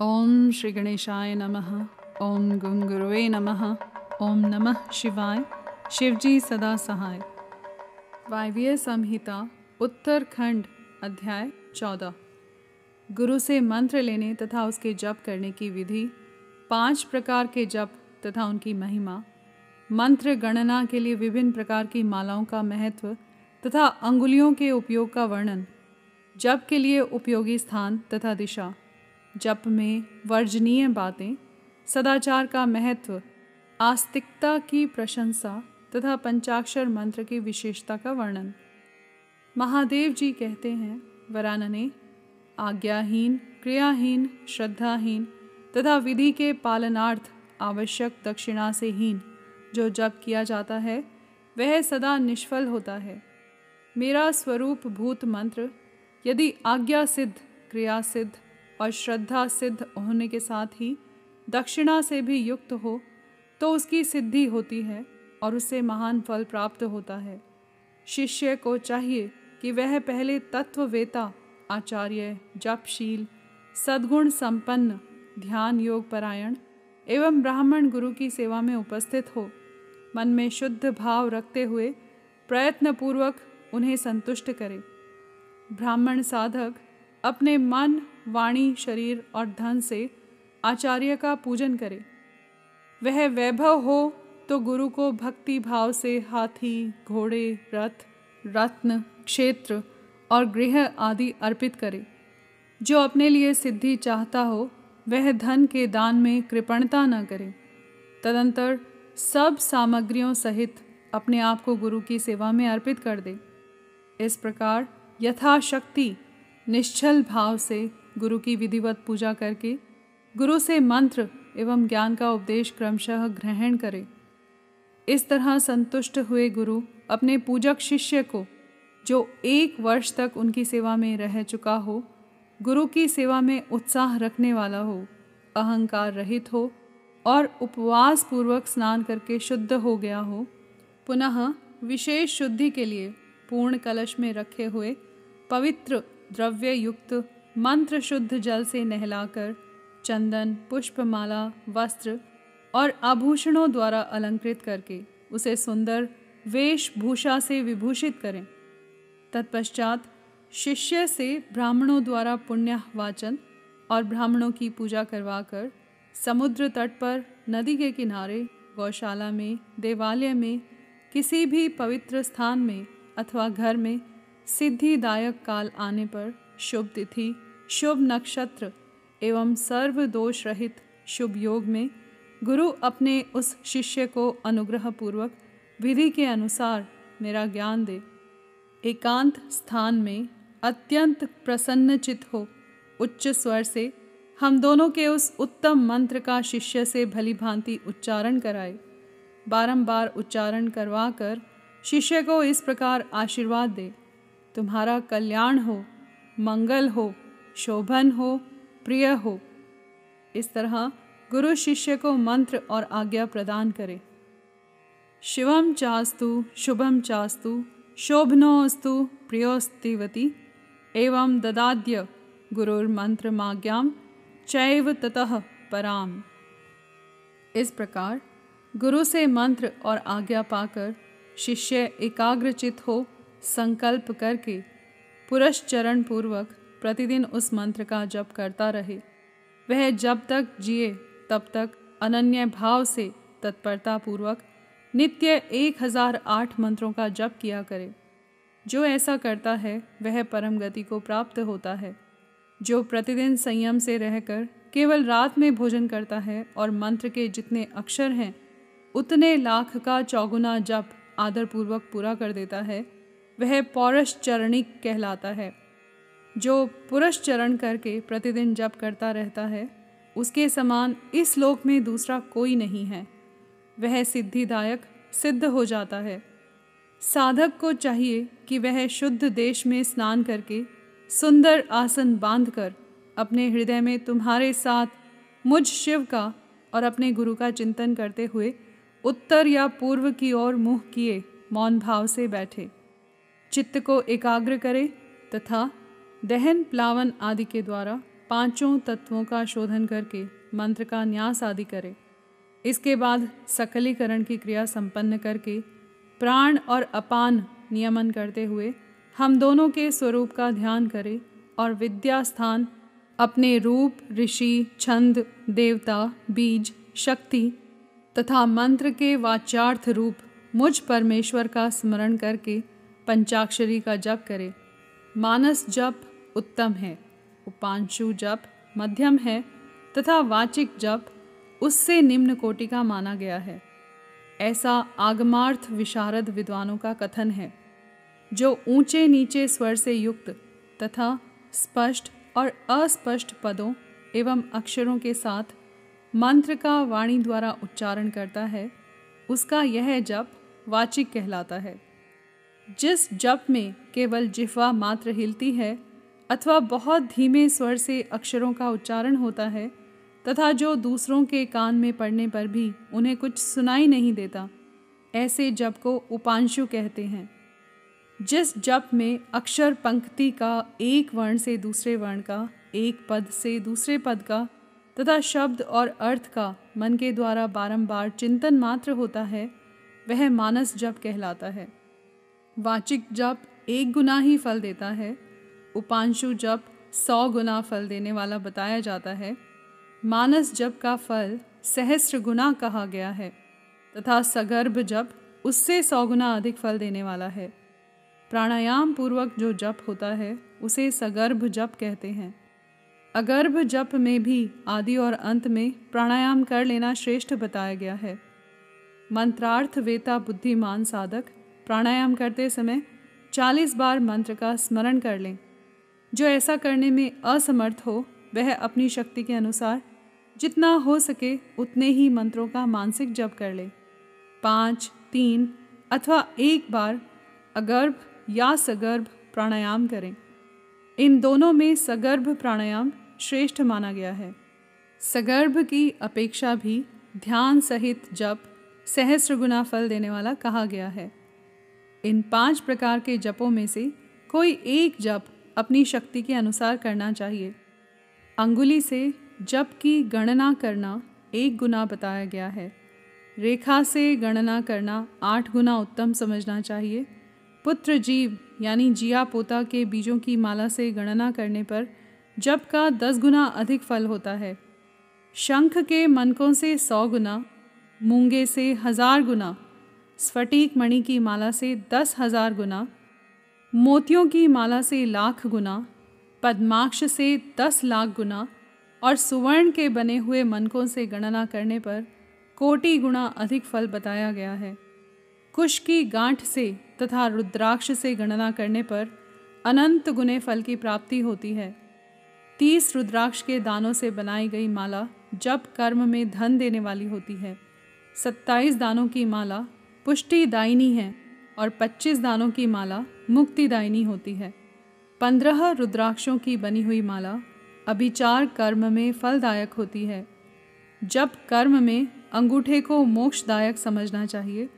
ओम श्री गणेशाय नमः। ओम गुंगुरुवे नमः। ओम नमः शिवाय। शिवजी सदा सहाय। वायव्य संहिता, उत्तरखंड, अध्याय चौदह। गुरु से मंत्र लेने तथा उसके जप करने की विधि, पाँच प्रकार के जप तथा उनकी महिमा, मंत्र गणना के लिए विभिन्न प्रकार की मालाओं का महत्व तथा अंगुलियों के उपयोग का वर्णन, जप के लिए उपयोगी स्थान तथा दिशा। जप में वर्जनीय बातें, सदाचार का महत्व, आस्तिकता की प्रशंसा तथा पंचाक्षर मंत्र की विशेषता का वर्णन। महादेव जी कहते हैं, वरानने, आज्ञाहीन, क्रियाहीन, श्रद्धाहीन तथा विधि के पालनार्थ आवश्यक दक्षिणा से हीन जो जप किया जाता है, वह सदा निष्फल होता है। मेरा स्वरूप भूत मंत्र, यदि आज्ञा सिद्ध क्रिया सिद्ध और श्रद्धा सिद्ध होने के साथ ही दक्षिणा से भी युक्त हो तो उसकी सिद्धि होती है और उससे महान फल प्राप्त होता है। शिष्य को चाहिए कि वह पहले तत्ववेता, आचार्य, जपशील, सद्गुण संपन्न, ध्यान योग परायण एवं ब्राह्मण गुरु की सेवा में उपस्थित हो। मन में शुद्ध भाव रखते हुए प्रयत्नपूर्वक उन्हें संतुष्ट करे। ब्राह्मण साधक अपने मन, वाणी, शरीर और धन से आचार्य का पूजन करे। वह वैभव हो तो गुरु को भक्ति भाव से हाथी, घोड़े, रथ, रत्न, क्षेत्र और गृह आदि अर्पित करे। जो अपने लिए सिद्धि चाहता हो, वह धन के दान में कृपणता न करे। तदंतर सब सामग्रियों सहित अपने आप को गुरु की सेवा में अर्पित कर दे। इस प्रकार यथाशक्ति निश्चल भाव से गुरु की विधिवत पूजा करके गुरु से मंत्र एवं ज्ञान का उपदेश क्रमशः ग्रहण करे। इस तरह संतुष्ट हुए गुरु अपने पूजक शिष्य को, जो एक वर्ष तक उनकी सेवा में रह चुका हो, गुरु की सेवा में उत्साह रखने वाला हो, अहंकार रहित हो और उपवास पूर्वक स्नान करके शुद्ध हो गया हो, पुनः विशेष शुद्धि के लिए पूर्ण कलश में रखे हुए पवित्र द्रव्य युक्त मंत्र शुद्ध जल से नहलाकर चंदन, पुष्पमाला, वस्त्र और आभूषणों द्वारा अलंकृत करके उसे सुंदर वेशभूषा से विभूषित करें। तत्पश्चात शिष्य से ब्राह्मणों द्वारा पुण्य वाचन और ब्राह्मणों की पूजा करवाकर समुद्र तट पर, नदी के किनारे, गौशाला में, देवालय में, किसी भी पवित्र स्थान में अथवा घर में सिद्धिदायक काल आने पर शुभ तिथि, शुभ नक्षत्र एवं सर्व दोष रहित शुभ योग में गुरु अपने उस शिष्य को अनुग्रह पूर्वक विधि के अनुसार मेरा ज्ञान दे। एकांत स्थान में अत्यंत प्रसन्नचित हो, उच्च स्वर से हम दोनों के उस उत्तम मंत्र का शिष्य से भली भांति उच्चारण कराए। बारंबार उच्चारण करवा कर शिष्य को इस प्रकार आशीर्वाद दे। तुम्हारा कल्याण हो, मंगल हो, शोभन हो, प्रिय हो। इस तरह गुरु शिष्य को मंत्र और आज्ञा प्रदान करे। शिवम चास्तु, शुभम चास्तु शोभनोस्तु प्रियोस्तिवती एवं ददाद्य गुरुर्मंत्रमाज्ञाम चैव ततः पराम। इस प्रकार गुरु से मंत्र और आज्ञा पाकर शिष्य एकाग्रचित हो संकल्प करके पुरश्चरण पूर्वक प्रतिदिन उस मंत्र का जप करता रहे। वह जब तक जिए, तब तक अनन्य भाव से तत्परता पूर्वक नित्य एक हज़ार आठ मंत्रों का जप किया करे। जो ऐसा करता है, वह परम गति को प्राप्त होता है। जो प्रतिदिन संयम से रहकर केवल रात में भोजन करता है और मंत्र के जितने अक्षर हैं, उतने लाख का चौगुना जप आदरपूर्वक पूरा कर देता है वह पौरश चरणिक कहलाता है। जो पुरुष चरण करके प्रतिदिन जप करता रहता है, उसके समान इस लोक में दूसरा कोई नहीं है। वह सिद्धिदायक, सिद्ध हो जाता है। साधक को चाहिए कि वह शुद्ध देश में स्नान करके सुंदर आसन बांधकर अपने हृदय में तुम्हारे साथ मुझ शिव का और अपने गुरु का चिंतन करते हुए उत्तर या पूर्व की ओर मुँह किए मौन भाव से बैठे। चित्त को एकाग्र करे तथा दहन, प्लावन आदि के द्वारा पाँचों तत्वों का शोधन करके मंत्र का न्यास आदि करे। इसके बाद सकलीकरण की क्रिया संपन्न करके प्राण और अपान नियमन करते हुए हम दोनों के स्वरूप का ध्यान करें और विद्या स्थान अपने रूप, ऋषि, छंद, देवता, बीज, शक्ति तथा मंत्र के वाचार्थ रूप मुझ परमेश्वर का स्मरण करके पंचाक्षरी का जप करे। मानस जप उत्तम है। उपांशु जप मध्यम है तथा वाचिक जप उससे निम्न कोटि का माना गया है। ऐसा आगमार्थ विशारद विद्वानों का कथन है, जो ऊँचे नीचे स्वर से युक्त तथा स्पष्ट और अस्पष्ट पदों एवं अक्षरों के साथ मंत्र का वाणी द्वारा उच्चारण करता है, उसका यह जप वाचिक कहलाता है। जिस जप में केवल जिह्वा मात्र हिलती है, अथवा बहुत धीमे स्वर से अक्षरों का उच्चारण होता है, तथा जो दूसरों के कान में पड़ने पर भी उन्हें कुछ सुनाई नहीं देता, ऐसे जप को उपांशु कहते हैं। जिस जप में अक्षर पंक्ति का एक वर्ण से दूसरे वर्ण का, एक पद से दूसरे पद का, तथा शब्द और अर्थ का मन के द्वारा बारंबार चिंतन मात्र होता है, वह मानस जप कहलाता है। वाचिक जप एक गुना ही फल देता है। उपांशु जप सौ गुना फल देने वाला बताया जाता है। मानस जप का फल सहस्र गुना कहा गया है तथा सगर्भ जप उससे सौ गुना अधिक फल देने वाला है। प्राणायाम पूर्वक जो जप होता है, उसे सगर्भ जप कहते हैं। अगर्भ जप में भी आदि और अंत में प्राणायाम कर लेना श्रेष्ठ बताया गया है। मंत्रार्थ वेता बुद्धिमान साधक प्राणायाम करते समय चालीस बार मंत्र का स्मरण कर लें। जो ऐसा करने में असमर्थ हो, वह अपनी शक्ति के अनुसार जितना हो सके उतने ही मंत्रों का मानसिक जप कर ले। पाँच, तीन अथवा एक बार अगर्भ या सगर्भ प्राणायाम करें। इन दोनों में सगर्भ प्राणायाम श्रेष्ठ माना गया है। सगर्भ की अपेक्षा भी ध्यान सहित जप सहस्र गुना फल देने वाला कहा गया है। इन पाँच प्रकार के जपों में से कोई एक जप अपनी शक्ति के अनुसार करना चाहिए। अंगुली से जप की गणना करना एक गुना बताया गया है। रेखा से गणना करना आठ गुना उत्तम समझना चाहिए। पुत्र जीव, यानी जिया पोता के बीजों की माला से गणना करने पर जप का दस गुना अधिक फल होता है। शंख के मनकों से सौ गुना, मूँगे से हज़ार गुना स्फटिक मणि की माला से दस हज़ार गुना, मोतियों की माला से लाख गुना, पद्माक्ष से दस लाख गुना और सुवर्ण के बने हुए मनकों से गणना करने पर कोटि गुणा अधिक फल बताया गया है। कुश की गांठ से तथा रुद्राक्ष से गणना करने पर अनंत गुने फल की प्राप्ति होती है। तीस रुद्राक्ष के दानों से बनाई गई माला जब कर्म में धन देने वाली होती है। सत्ताईस दानों की माला पुष्टि दायनी है और पच्चीस दानों की माला मुक्तिदायिनी होती है। पंद्रह रुद्राक्षों की बनी हुई माला अभिचार कर्म में फलदायक होती है। जब कर्म में अंगूठे को मोक्षदायक समझना चाहिए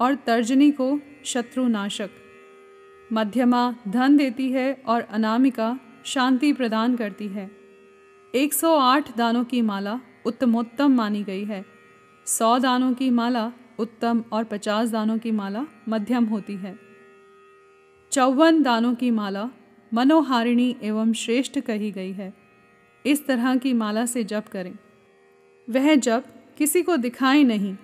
और तर्जनी को शत्रुनाशक। मध्यमा धन देती है और अनामिका शांति प्रदान करती है। 108 दानों की माला उत्तमोत्तम मानी गई है। 100 दानों की माला, उत्तम और 50 दानों की माला मध्यम होती है। चौवन दानों की माला मनोहारिणी एवं श्रेष्ठ कही गई है। इस तरह की माला से जप करें। वह जप किसी को दिखाए नहीं।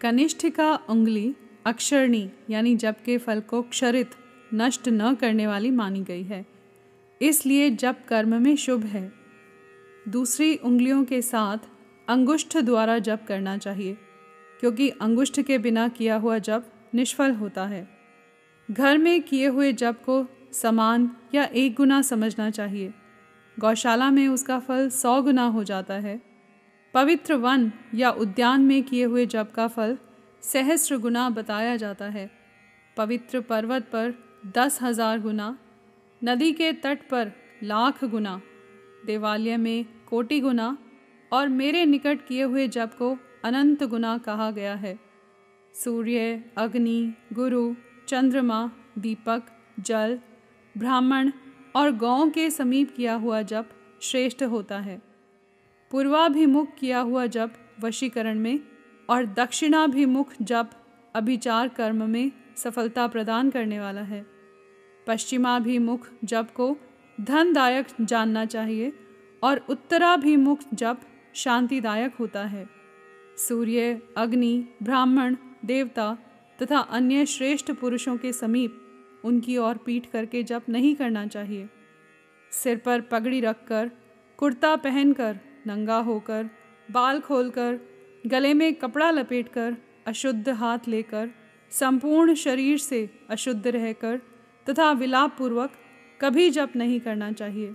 कनिष्ठ का उंगली, अक्षरणी यानी जप के फल को क्षरित, नष्ट न करने वाली मानी गई है। इसलिए जप कर्म में शुभ है। दूसरी उंगलियों के साथ अंगुष्ठ द्वारा जप करना चाहिए, क्योंकि अंगुष्ठ के बिना किया हुआ जप निष्फल होता है। घर में किए हुए जप को समान या एक गुना समझना चाहिए। गौशाला में उसका फल सौ गुना हो जाता है। पवित्र वन या उद्यान में किए हुए जप का फल सहस्र गुना बताया जाता है। पवित्र पर्वत पर दस हज़ार गुना, नदी के तट पर लाख गुना, देवालय में कोटि गुना और मेरे निकट किए हुए जप को अनंत गुना कहा गया है। सूर्य, अग्नि, गुरु, चंद्रमा, दीपक, जल, ब्राह्मण और गौ के समीप किया हुआ जप श्रेष्ठ होता है। पूर्वाभिमुख किया हुआ जप वशीकरण में और दक्षिणाभिमुख जप अभिचार कर्म में सफलता प्रदान करने वाला है। पश्चिमाभिमुख जप को धनदायक जानना चाहिए और उत्तराभिमुख जप शांतिदायक होता है। सूर्य, अग्नि, ब्राह्मण, देवता तथा अन्य श्रेष्ठ पुरुषों के समीप उनकी ओर पीठ करके जप नहीं करना चाहिए। सिर पर पगड़ी रखकर, कुर्ता पहनकर, नंगा होकर, बाल खोलकर, गले में कपड़ा लपेटकर, अशुद्ध हाथ लेकर, संपूर्ण शरीर से अशुद्ध रहकर तथा विलाप पूर्वक कभी जप नहीं करना चाहिए।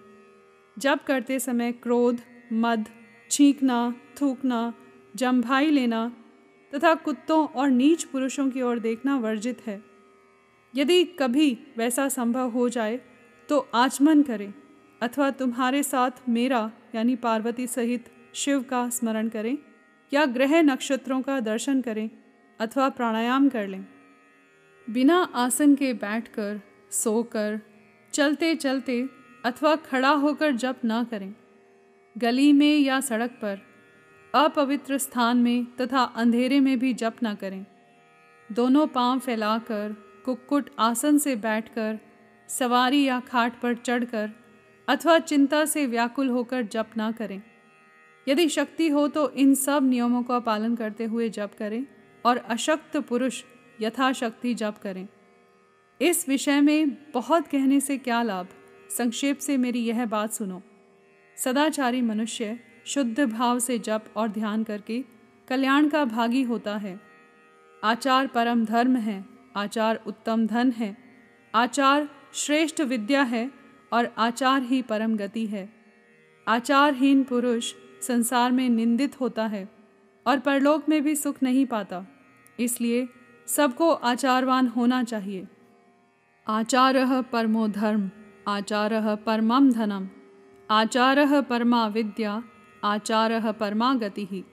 जप करते समय क्रोध, मद छींकना, थूकना जम्भाई लेना तथा कुत्तों और नीच पुरुषों की ओर देखना वर्जित है। यदि कभी वैसा संभव हो जाए तो आचमन करें अथवा तुम्हारे साथ मेरा, यानी पार्वती सहित शिव का स्मरण करें या ग्रह नक्षत्रों का दर्शन करें अथवा प्राणायाम कर लें। बिना आसन के बैठकर, सोकर चलते चलते अथवा खड़ा होकर जप न करें। गली में या सड़क पर, अपवित्र स्थान में तथा अंधेरे में भी जप न करें। दोनों पाँव फैलाकर, कुक्कुट आसन से बैठकर, सवारी या खाट पर चढ़कर अथवा चिंता से व्याकुल होकर जप ना करें। यदि शक्ति हो तो इन सब नियमों का पालन करते हुए जप करें और अशक्त पुरुष यथाशक्ति जप करें। इस विषय में बहुत कहने से क्या लाभ? संक्षेप से मेरी यह बात सुनो। सदाचारी मनुष्य शुद्ध भाव से जप और ध्यान करके कल्याण का भागी होता है। आचार परम धर्म है, आचार उत्तम धन है, आचार श्रेष्ठ विद्या है और आचार ही परम गति है। आचारहीन पुरुष संसार में निंदित होता है और परलोक में भी सुख नहीं पाता, इसलिए सबको आचारवान होना चाहिए। आचार परमो धर्म, आचार परमम धनम। आचार परमा विद्या, आचार परमा गति।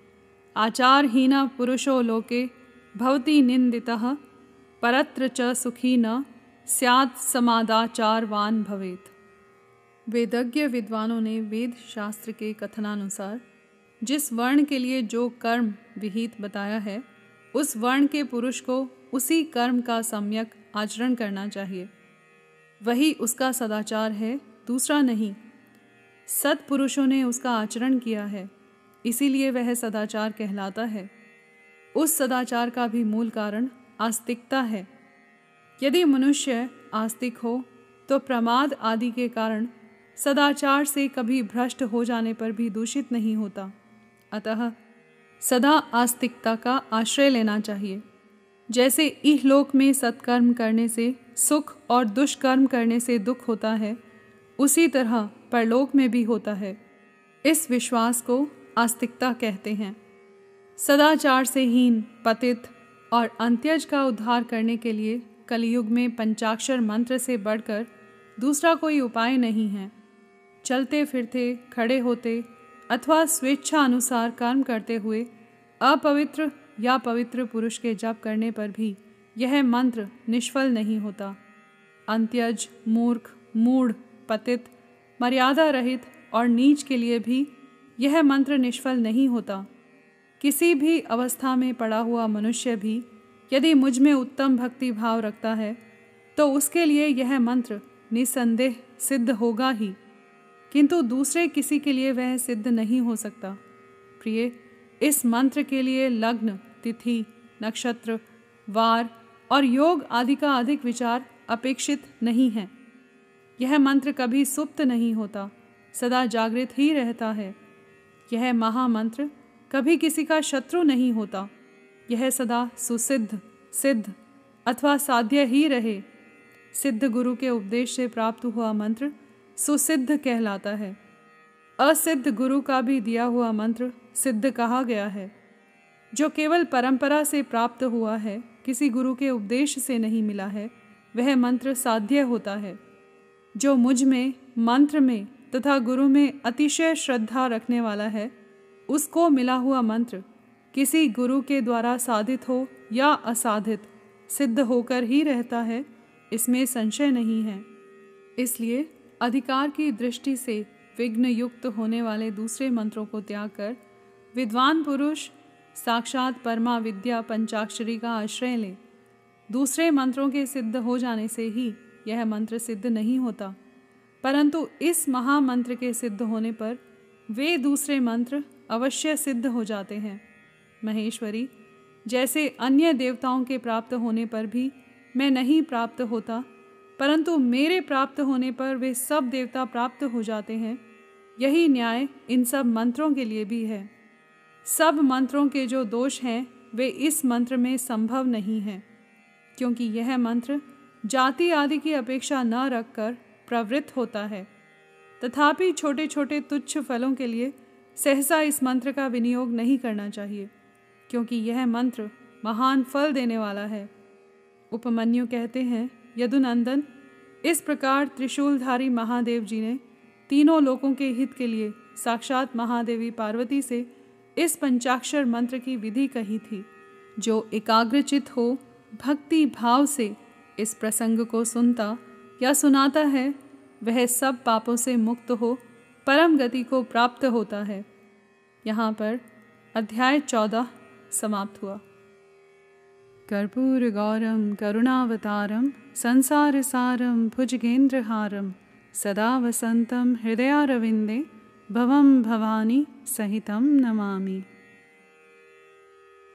आचारहीन पुरुषो लोके भवती निंदितः परत्र च सुखी न, स्यात् समादाचारवान भवेत। वेदज्ञ विद्वानों ने वेद शास्त्र के कथनानुसार, जिस वर्ण के लिए जो कर्म विहित बताया है, उस वर्ण के पुरुष को उसी कर्म का सम्यक आचरण करना चाहिए। वही उसका सदाचार है, दूसरा नहीं। सत्पुरुषों ने उसका आचरण किया है, इसीलिए वह सदाचार कहलाता है। उस सदाचार का भी मूल कारण आस्तिकता है। यदि मनुष्य आस्तिक हो तो प्रमाद आदि के कारण सदाचार से कभी भ्रष्ट हो जाने पर भी दूषित नहीं होता। अतः सदा आस्तिकता का आश्रय लेना चाहिए। जैसे इहलोक में सत्कर्म करने से सुख और दुष्कर्म करने से दुख होता है, उसी तरह परलोक में भी होता है। इस विश्वास को आस्तिकता कहते हैं। सदाचार से हीन, पतित और अंत्यज का उद्धार करने के लिए कलयुग में पंचाक्षर मंत्र से बढ़कर दूसरा कोई उपाय नहीं है। चलते फिरते, खड़े होते अथवा स्वेच्छा अनुसार कर्म करते हुए अपवित्र या पवित्र पुरुष के जप करने पर भी यह मंत्र निष्फल नहीं होता। अंत्यज, मूर्ख, मूढ़, पतित मर्यादा रहित और नीच के लिए भी यह मंत्र निष्फल नहीं होता। किसी भी अवस्था में पड़ा हुआ मनुष्य भी यदि मुझमें उत्तम भक्ति भाव रखता है तो उसके लिए यह मंत्र निसंदेह सिद्ध होगा ही। किंतु दूसरे किसी के लिए वह सिद्ध नहीं हो सकता। प्रिय, इस मंत्र के लिए लग्न, तिथि, नक्षत्र, वार और योग आदि का अधिक विचार अपेक्षित नहीं है। यह मंत्र कभी सुप्त नहीं होता, सदा जागृत ही रहता है। यह महामंत्र कभी किसी का शत्रु नहीं होता। यह सदा सुसिद्ध, सिद्ध अथवा साध्य ही रहे। सिद्ध गुरु के उपदेश से प्राप्त हुआ मंत्र सुसिद्ध कहलाता है। असिद्ध गुरु का भी दिया हुआ मंत्र सिद्ध कहा गया है। जो केवल परंपरा से प्राप्त हुआ है, किसी गुरु के उपदेश से नहीं मिला है, वह मंत्र साध्य होता है। जो मुझमें, मंत्र में तथा गुरु में अतिशय श्रद्धा रखने वाला है, उसको मिला हुआ मंत्र किसी गुरु के द्वारा साधित हो या असाधित, सिद्ध होकर ही रहता है, इसमें संशय नहीं है। इसलिए अधिकार की दृष्टि से विघ्न युक्त होने वाले दूसरे मंत्रों को त्याग कर, विद्वान पुरुष साक्षात परमा विद्या पंचाक्षरी का आश्रय लें। दूसरे मंत्रों के सिद्ध हो जाने से ही यह मंत्र सिद्ध नहीं होता। परंतु इस महामंत्र के सिद्ध होने पर वे दूसरे मंत्र अवश्य सिद्ध हो जाते हैं। महेश्वरी, जैसे अन्य देवताओं के प्राप्त होने पर भी मैं नहीं प्राप्त होता, परंतु मेरे प्राप्त होने पर वे सब देवता प्राप्त हो जाते हैं, यही न्याय इन सब मंत्रों के लिए भी है। सब मंत्रों के जो दोष हैं, वे इस मंत्र में संभव नहीं हैं, क्योंकि यह मंत्र जाति आदि की अपेक्षा न रखकर प्रवृत्त होता है। तथापि छोटे छोटे तुच्छ फलों के लिए सहसा इस मंत्र का विनियोग नहीं करना चाहिए, क्योंकि यह मंत्र महान फल देने वाला है। उपमन्यु कहते हैं, यदुनंदन, इस प्रकार त्रिशूलधारी महादेव जी ने तीनों लोगों के हित के लिए साक्षात महादेवी पार्वती से इस पंचाक्षर मंत्र की विधि कही थी, जो एकाग्रचित हो, भक्ति भाव से इस प्रसंग को सुनता या सुनाता है, वह सब पापों से मुक्त हो, परम गति को प्राप्त होता है। यहाँ पर अध्याय चौदह समाप्त हुआ। कर्पूर गौरम करुणावतारम संसार सारम भुजगेंद्रहारम सदा वसंतम हृदयारविंदे भवम भवानी सहितम नमामि।